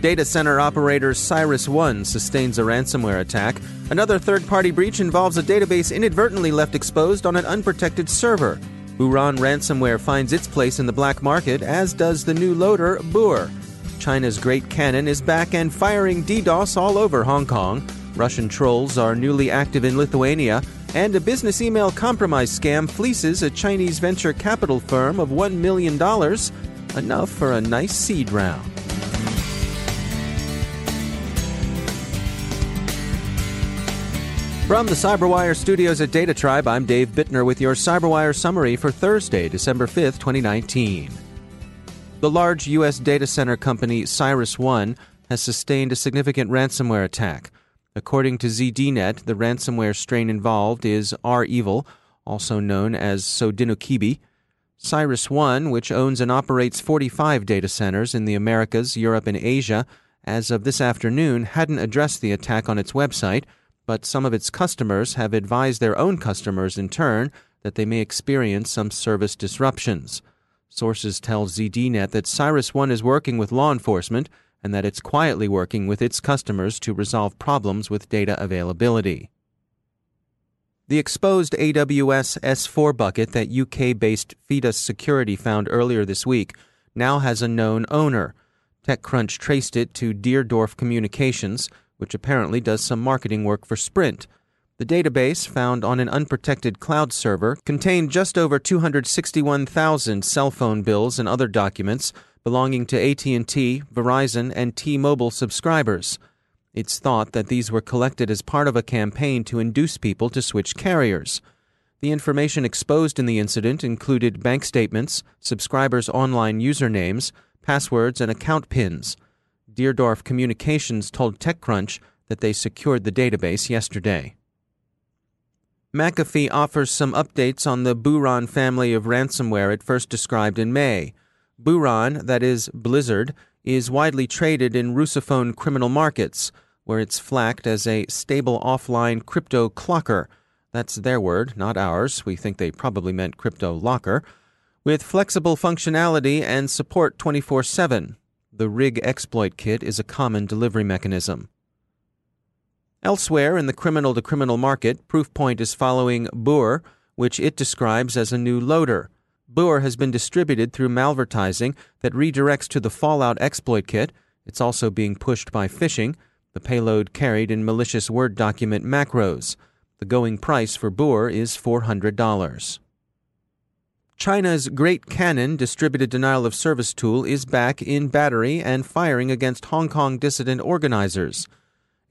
Data center operator CyrusOne sustains a ransomware attack. Another third party breach involves a database inadvertently left exposed on an unprotected server. Buran ransomware finds its place in the black market, as does the new loader, Buer. China's Great Cannon is back and firing DDoS all over Hong Kong. Russian trolls are newly active in Lithuania. And a business email compromise scam fleeces a Chinese venture capital firm of $1 million. Enough for a nice seed round. From the CyberWire studios at DataTribe, I'm Dave Bittner with your CyberWire summary for Thursday, December 5th, 2019. The large U.S. data center company CyrusOne has sustained a significant ransomware attack. According to ZDNet, the ransomware strain involved is REvil, also known as Sodinokibi. CyrusOne, which owns and operates 45 data centers in the Americas, Europe, and Asia, as of this afternoon hadn't addressed the attack on its website – but some of its customers have advised their own customers in turn that they may experience some service disruptions. Sources tell ZDNet that CyrusOne is working with law enforcement and that it's quietly working with its customers to resolve problems with data availability. The exposed AWS S4 bucket that UK based Fidus Security found earlier this week now has a known owner. TechCrunch traced it to Deerdorf Communications, which apparently does some marketing work for Sprint. The database, found on an unprotected cloud server, contained just over 261,000 cell phone bills and other documents belonging to AT&T, Verizon, and T-Mobile subscribers. It's thought that these were collected as part of a campaign to induce people to switch carriers. The information exposed in the incident included bank statements, subscribers' online usernames, passwords, and account pins. Deerdorf Communications told TechCrunch that they secured the database yesterday. McAfee offers some updates on the Buran family of ransomware it first described in May. Buran, that is, Blizzard, is widely traded in Russophone criminal markets, where it's flagged as a stable offline crypto clocker. That's their word, not ours. We think they probably meant crypto locker. With flexible functionality and support 24 7. The RIG exploit kit is a common delivery mechanism. Elsewhere in the criminal to criminal market, Proofpoint is following Buer, which it describes as a new loader. Buer has been distributed through malvertising that redirects to the Fallout exploit kit. It's also being pushed by phishing, the payload carried in malicious Word document macros. The going price for Buer is $400. China's Great Cannon distributed denial of service tool is back in battery and firing against Hong Kong dissident organizers.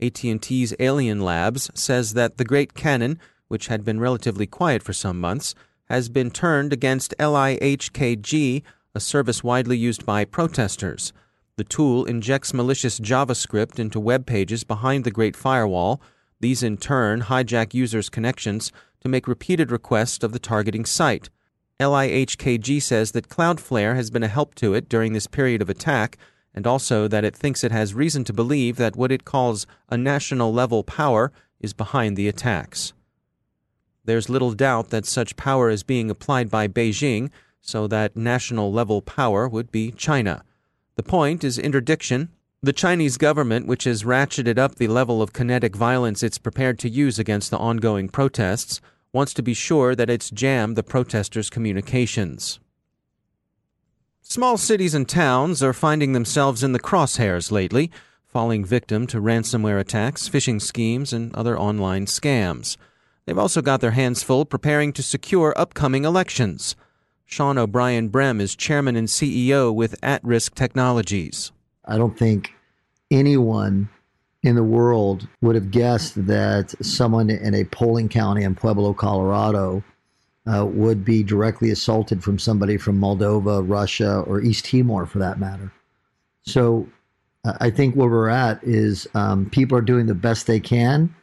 AT&T's Alien Labs says that the Great Cannon, which had been relatively quiet for some months, has been turned against LIHKG, a service widely used by protesters. The tool injects malicious JavaScript into web pages behind the Great Firewall. These in turn hijack users' connections to make repeated requests of the targeting site. LIHKG says that Cloudflare has been a help to it during this period of attack, and also that it thinks it has reason to believe that what it calls a national level power is behind the attacks. There's little doubt that such power is being applied by Beijing, so that national level power would be China. The point is interdiction. The Chinese government, which has ratcheted up the level of kinetic violence it's prepared to use against the ongoing protests, wants to be sure that it's jammed the protesters' communications. Small cities and towns are finding themselves in the crosshairs lately, falling victim to ransomware attacks, phishing schemes, and other online scams. They've also got their hands full preparing to secure upcoming elections. Sean O'Brien Brem is chairman and CEO with At Risk Technologies. I don't think anyone in the world would have guessed that someone in a polling county in Pueblo, Colorado, uh, would be directly assaulted from somebody from Moldova, Russia, or East Timor, for that matter. So uh, I think where we're at is um, people are doing the best they can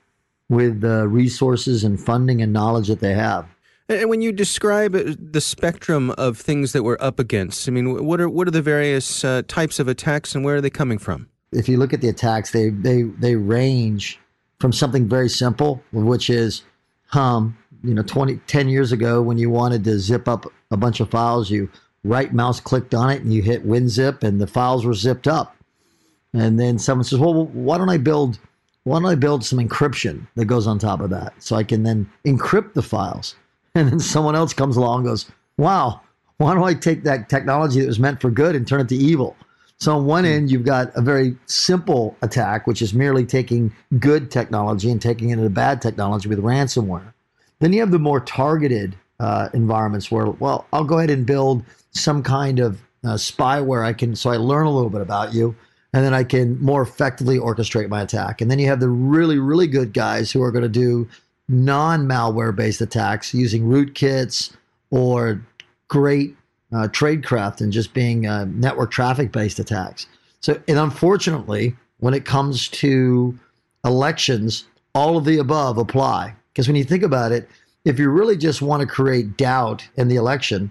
with the resources and funding and knowledge that they have. And when you describe the spectrum of things that we're up against, I mean, what are what are the various uh, types of attacks and where are they coming from? If you look at the attacks, they they they range from something very simple, which is, um, you know, 20, 10 years ago when you wanted to zip up a bunch of files, you right mouse clicked on it and you hit WinZip and the files were zipped up. And then someone says, well, why don't I build why don't I build some encryption that goes on top of that so I can then encrypt the files? And then someone else comes along and goes, wow, why don't I take that technology that was meant for good and turn it to evil? So on one end, you've got a very simple attack, which is merely taking good technology and taking it into bad technology with ransomware. Then you have the more targeted uh, environments where, well, I'll go ahead and build some kind of uh, spyware I can, so I learn a little bit about you, and then I can more effectively orchestrate my attack. And then you have the really, really good guys who are going to do non malware based attacks using rootkits or great uh, tradecraft and just being uh, network traffic based attacks. So, and unfortunately, when it comes to elections, all of the above apply. Because when you think about it, if you really just want to create doubt in the election,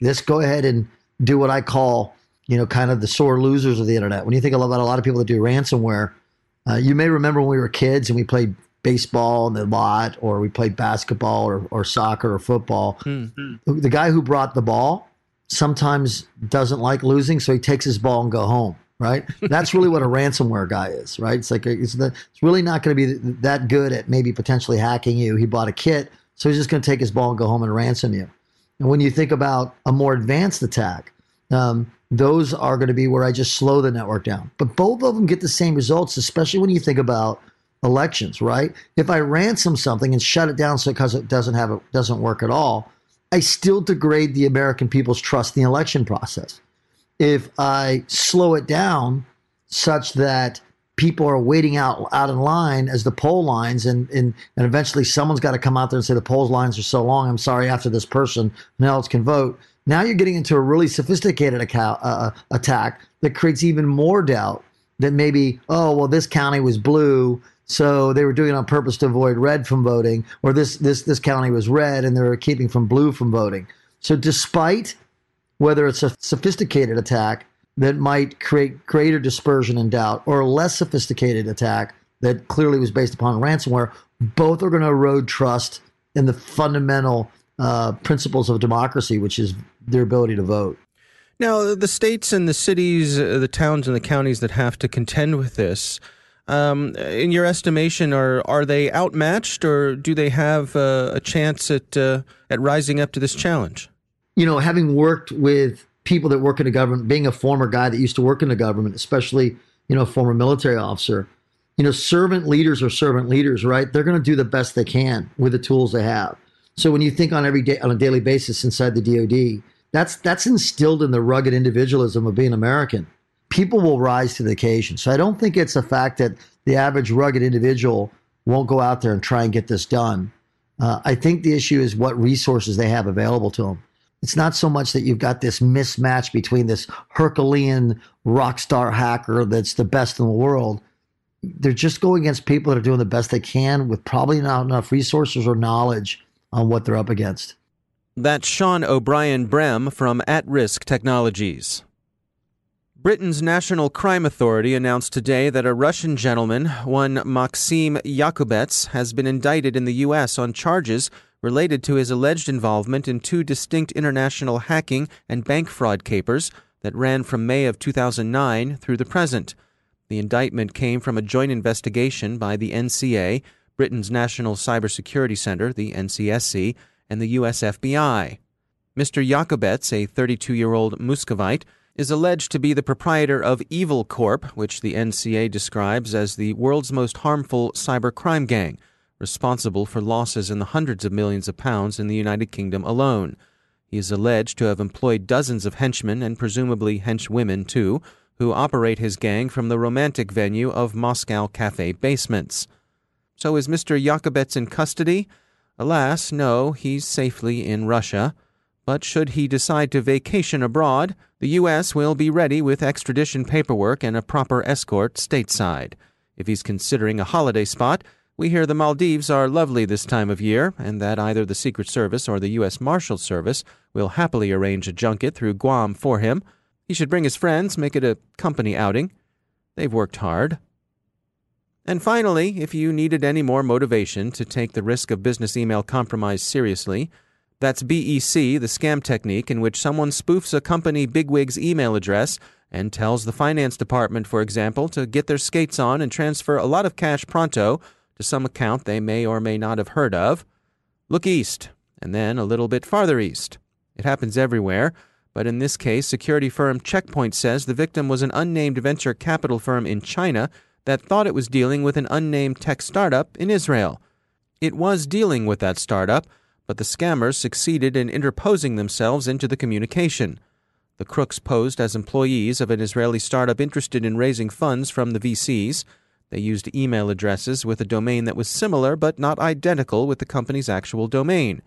let's go ahead and do what I call, you know, kind of the sore losers of the internet. When you think about a lot of people that do ransomware, uh, you may remember when we were kids and we played baseball in the lot, or we played basketball or, or soccer or football. Mm-hmm. The guy who brought the ball sometimes doesn't like losing, so he takes his ball and go home right? That's really what a ransomware guy is, right? It's like it's, the, it's really not going to be that good at maybe potentially hacking you. He bought a kit, so he's just going to take his ball and go home and ransom you. And when you think about a more advanced attack, um, those are going to be where I just slow the network down. But both of them get the same results, especially when you think about elections, right? If I ransom something and shut it down so because it doesn't have a, doesn't work at all, I still degrade the American people's trust in the election process. If I slow it down such that people are waiting out out in line as the poll lines and and, and eventually someone's got to come out there and say the poll lines are so long i'm sorry after this person no else can vote. Now you're getting into a really sophisticated account, uh, uh, attack that creates even more doubt that maybe oh well this county was blue so they were doing it on purpose to avoid red from voting or this this this county was red and they were keeping from blue from voting so despite whether it's a sophisticated attack that might create greater dispersion and doubt or a less sophisticated attack that clearly was based upon ransomware, both are going to erode trust in the fundamental uh, principles of democracy, which is their ability to vote. Now, the states and the cities, uh, the towns and the counties that have to contend with this, um, in your estimation, are are they outmatched, or do they have uh, a chance at uh, at rising up to this challenge? you know, having worked with people that work in the government, being a former guy that used to work in the government, especially, you know, former military officer, you know, servant leaders are servant leaders, right? They're going to do the best they can with the tools they have. So when you think on every day on a daily basis inside the DoD, that's that's instilled in the rugged individualism of being American. People will rise to the occasion. So I don't think it's a fact that the average rugged individual won't go out there and try and get this done. Uh, I think the issue is what resources they have available to them. It's not so much that you've got this mismatch between this Herculean rock star hacker that's the best in the world. They're just going against people that are doing the best they can with probably not enough resources or knowledge on what they're up against. That's Sean O'Brien Brem from At Risk Technologies. Britain's National Crime Authority announced today that a Russian gentleman, one Maxim Yakubets, has been indicted in the U.S. on charges related to his alleged involvement in two distinct international hacking and bank fraud capers that ran from May of 2009 through the present. The indictment came from a joint investigation by the NCA, Britain's National Cybersecurity Center, the NCSC, and the US FBI. Mr. Yakubets, a 32 year old Muscovite, is alleged to be the proprietor of Evil Corp, which the NCA describes as the world's most harmful cybercrime gang responsible for losses in the hundreds of millions of pounds in the United Kingdom alone. He is alleged to have employed dozens of henchmen and presumably henchwomen too, who operate his gang from the romantic venue of Moscow cafe basements. So is Mr. Yakubets in custody? Alas, no, he's safely in Russia. But should he decide to vacation abroad, the U.S. will be ready with extradition paperwork and a proper escort stateside. If he's considering a holiday spot, we hear the Maldives are lovely this time of year, and that either the Secret Service or the U.S. Marshal Service will happily arrange a junket through Guam for him. He should bring his friends, make it a company outing. They've worked hard. And finally, if you needed any more motivation to take the risk of business email compromise seriously, that's BEC, the scam technique in which someone spoofs a company bigwig's email address and tells the finance department, for example, to get their skates on and transfer a lot of cash pronto to some account they may or may not have heard of. Look east, and then a little bit farther east. It happens everywhere, but in this case, security firm Checkpoint says the victim was an unnamed venture capital firm in China that thought it was dealing with an unnamed tech startup in Israel. It was dealing with that startup but the scammers succeeded in interposing themselves into the communication. The crooks posed as employees of an Israeli startup interested in raising funds from the VCs. They used email addresses with a domain that was similar but not identical with the company's actual domain.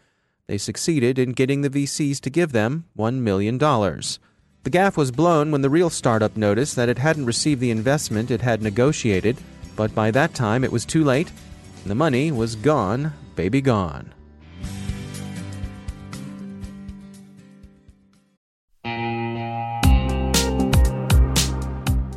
They succeeded in getting the VCs to give them $1 million. The gaff was blown when the real startup noticed that it hadn't received the investment it had negotiated, but by that time it was too late. The money was gone, baby gone.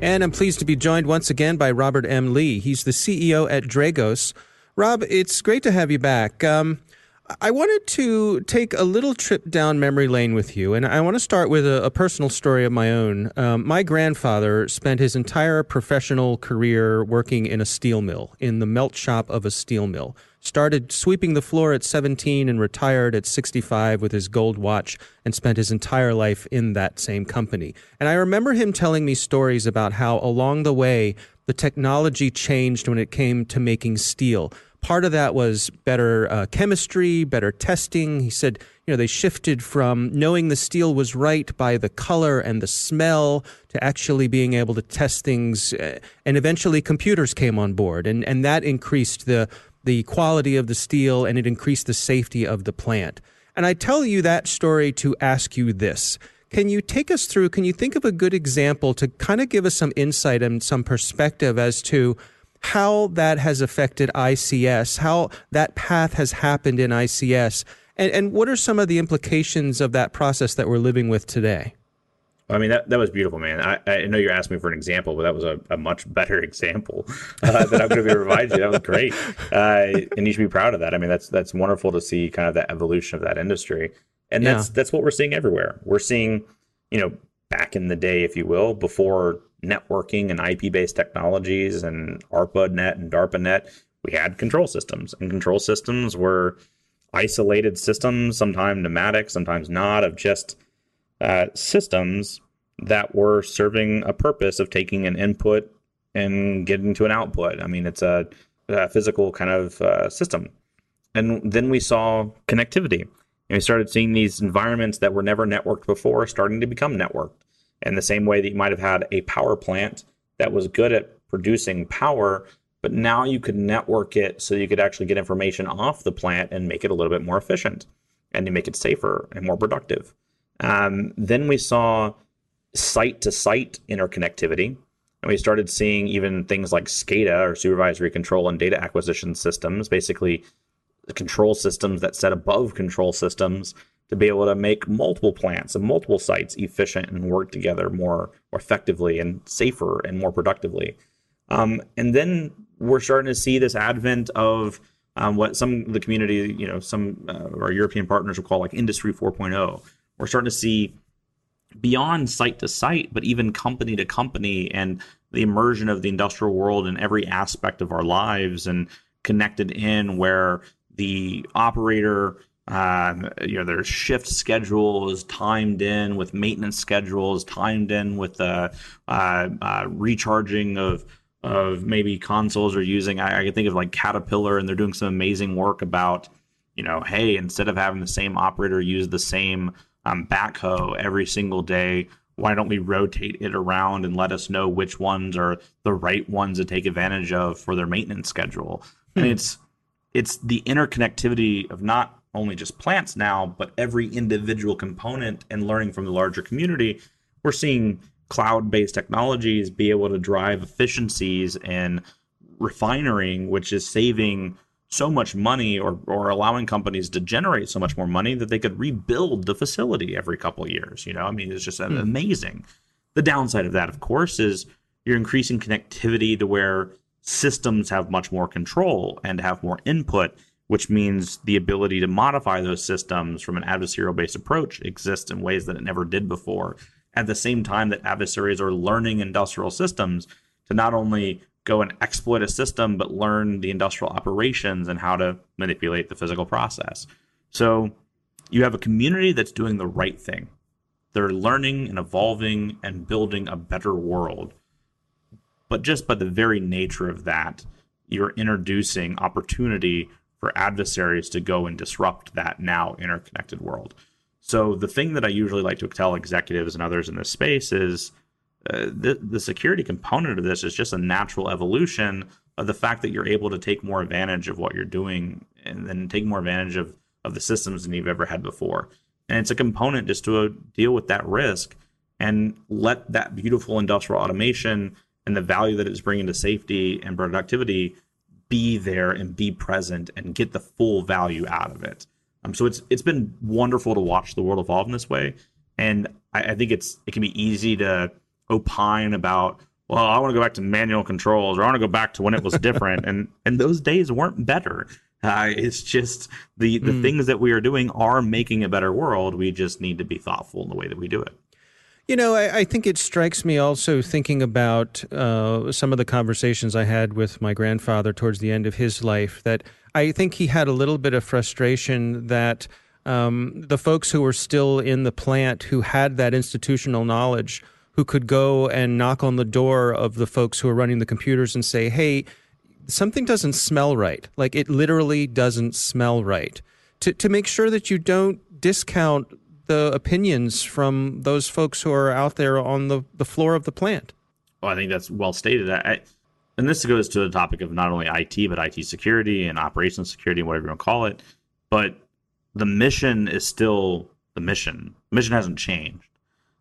And I'm pleased to be joined once again by Robert M. Lee. He's the CEO at Dragos. Rob, it's great to have you back. Um, I wanted to take a little trip down memory lane with you, and I want to start with a, a personal story of my own. Um, my grandfather spent his entire professional career working in a steel mill, in the melt shop of a steel mill started sweeping the floor at 17 and retired at 65 with his gold watch and spent his entire life in that same company. And I remember him telling me stories about how along the way the technology changed when it came to making steel. Part of that was better uh, chemistry, better testing. He said, you know, they shifted from knowing the steel was right by the color and the smell to actually being able to test things. Uh, and eventually computers came on board and, and that increased the, the quality of the steel and it increased the safety of the plant. And I tell you that story to ask you this. Can you take us through? Can you think of a good example to kind of give us some insight and some perspective as to how that has affected ICS, how that path has happened in ICS, and, and what are some of the implications of that process that we're living with today? I mean, that, that was beautiful, man. I, I know you're asking me for an example, but that was a, a much better example uh, that I'm going to be providing you. That was great. Uh, and you should be proud of that. I mean, that's, that's wonderful to see kind of the evolution of that industry. And that's, yeah. that's what we're seeing everywhere. We're seeing, you know, back in the day, if you will, before networking and IP based technologies and ARPANET and DARPANET, we had control systems. And control systems were isolated systems, sometimes pneumatic, sometimes not, of just uh, systems that were serving a purpose of taking an input and getting to an output. I mean, it's a, a physical kind of uh, system. And then we saw connectivity. And we started seeing these environments that were never networked before starting to become networked. In the same way that you might have had a power plant that was good at producing power, but now you could network it so you could actually get information off the plant and make it a little bit more efficient and to make it safer and more productive. Um, then we saw site to site interconnectivity. And we started seeing even things like SCADA or supervisory control and data acquisition systems, basically control systems that set above control systems to be able to make multiple plants and multiple sites efficient and work together more, effectively and safer and more productively. Um, and then we're starting to see this advent of um, what some of the community, you know, some uh, our European partners will call like Industry 4.0, we're starting to see beyond site to site, but even company to company and the immersion of the industrial world in every aspect of our lives and connected in where the operator um, you know their shift schedule is timed in with maintenance schedules timed in with the uh, uh, recharging of of maybe consoles or using I, I can think of like caterpillar and they're doing some amazing work about you know hey instead of having the same operator use the same um, backhoe every single day. Why don't we rotate it around and let us know which ones are the right ones to take advantage of for their maintenance schedule? Hmm. And it's it's the interconnectivity of not only just plants now, but every individual component and learning from the larger community. We're seeing cloud-based technologies be able to drive efficiencies in refining, which is saving so much money or, or allowing companies to generate so much more money that they could rebuild the facility every couple of years. You know, I mean, it's just mm. amazing. The downside of that, of course, is you're increasing connectivity to where systems have much more control and have more input, which means the ability to modify those systems from an adversarial based approach exists in ways that it never did before. At the same time that adversaries are learning industrial systems to not only go and exploit a system, but learn the industrial operations and how to manipulate the physical process. So you have a community that's doing the right thing. They're learning and evolving and building a better world. But just by the very nature of that, you're introducing opportunity for adversaries to go and disrupt that now interconnected world. So the thing that I usually like to tell executives and others in this space is uh, the, the security component of this is just a natural evolution of the fact that you're able to take more advantage of what you're doing and then take more advantage of, of the systems than you've ever had before. And it's a component just to uh, deal with that risk and let that beautiful industrial automation and the value that it's bringing to safety and productivity be there and be present and get the full value out of it. Um, so it's it's been wonderful to watch the world evolve in this way, and I, I think it's it can be easy to opine about well i want to go back to manual controls or i want to go back to when it was different and and those days weren't better. Uh, it's just the the mm. things that we are doing are making a better world. We just need to be thoughtful in the way that we do it. You know, I, I, think it strikes me also thinking about uh, some of the conversations I had with my grandfather towards the end of his life that I think he had a little bit of frustration that um, the folks who were still in the plant who had that institutional knowledge who could go and knock on the door of the folks who are running the computers and say, hey, something doesn't smell right. Like it literally doesn't smell right. To, to make sure that you don't discount the opinions from those folks who are out there on the, the floor of the plant. Well, I think that's well stated. I, and this goes to the topic of not only IT but IT security and operations security, whatever you want to call it. But the mission is still the mission. Mission hasn't changed.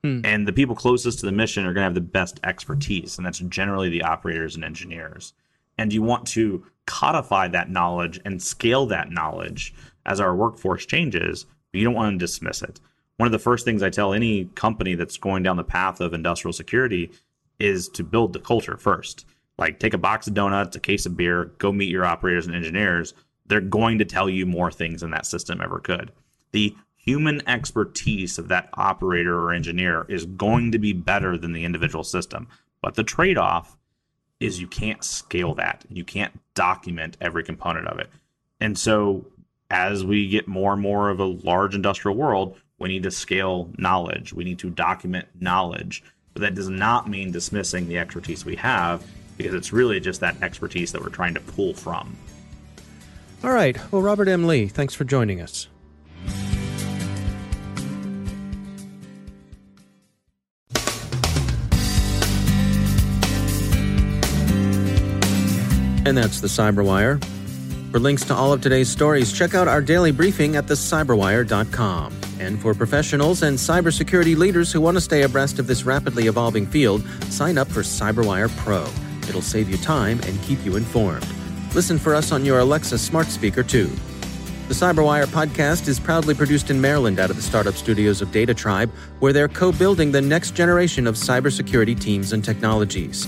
Hmm. And the people closest to the mission are going to have the best expertise, and that's generally the operators and engineers. And you want to codify that knowledge and scale that knowledge as our workforce changes, but you don't want to dismiss it. One of the first things I tell any company that's going down the path of industrial security is to build the culture first. Like take a box of donuts, a case of beer, go meet your operators and engineers. They're going to tell you more things than that system ever could. The human expertise of that operator or engineer is going to be better than the individual system. But the trade off is you can't scale that. You can't document every component of it. And so as we get more and more of a large industrial world, we need to scale knowledge. We need to document knowledge. But that does not mean dismissing the expertise we have because it's really just that expertise that we're trying to pull from. All right. Well, Robert M. Lee, thanks for joining us. And that's the Cyberwire. For links to all of today's stories, check out our daily briefing at thecyberwire.com. And for professionals and cybersecurity leaders who want to stay abreast of this rapidly evolving field, sign up for Cyberwire Pro. It'll save you time and keep you informed. Listen for us on your Alexa smart speaker, too. The Cyberwire podcast is proudly produced in Maryland out of the startup studios of DataTribe, where they're co building the next generation of cybersecurity teams and technologies.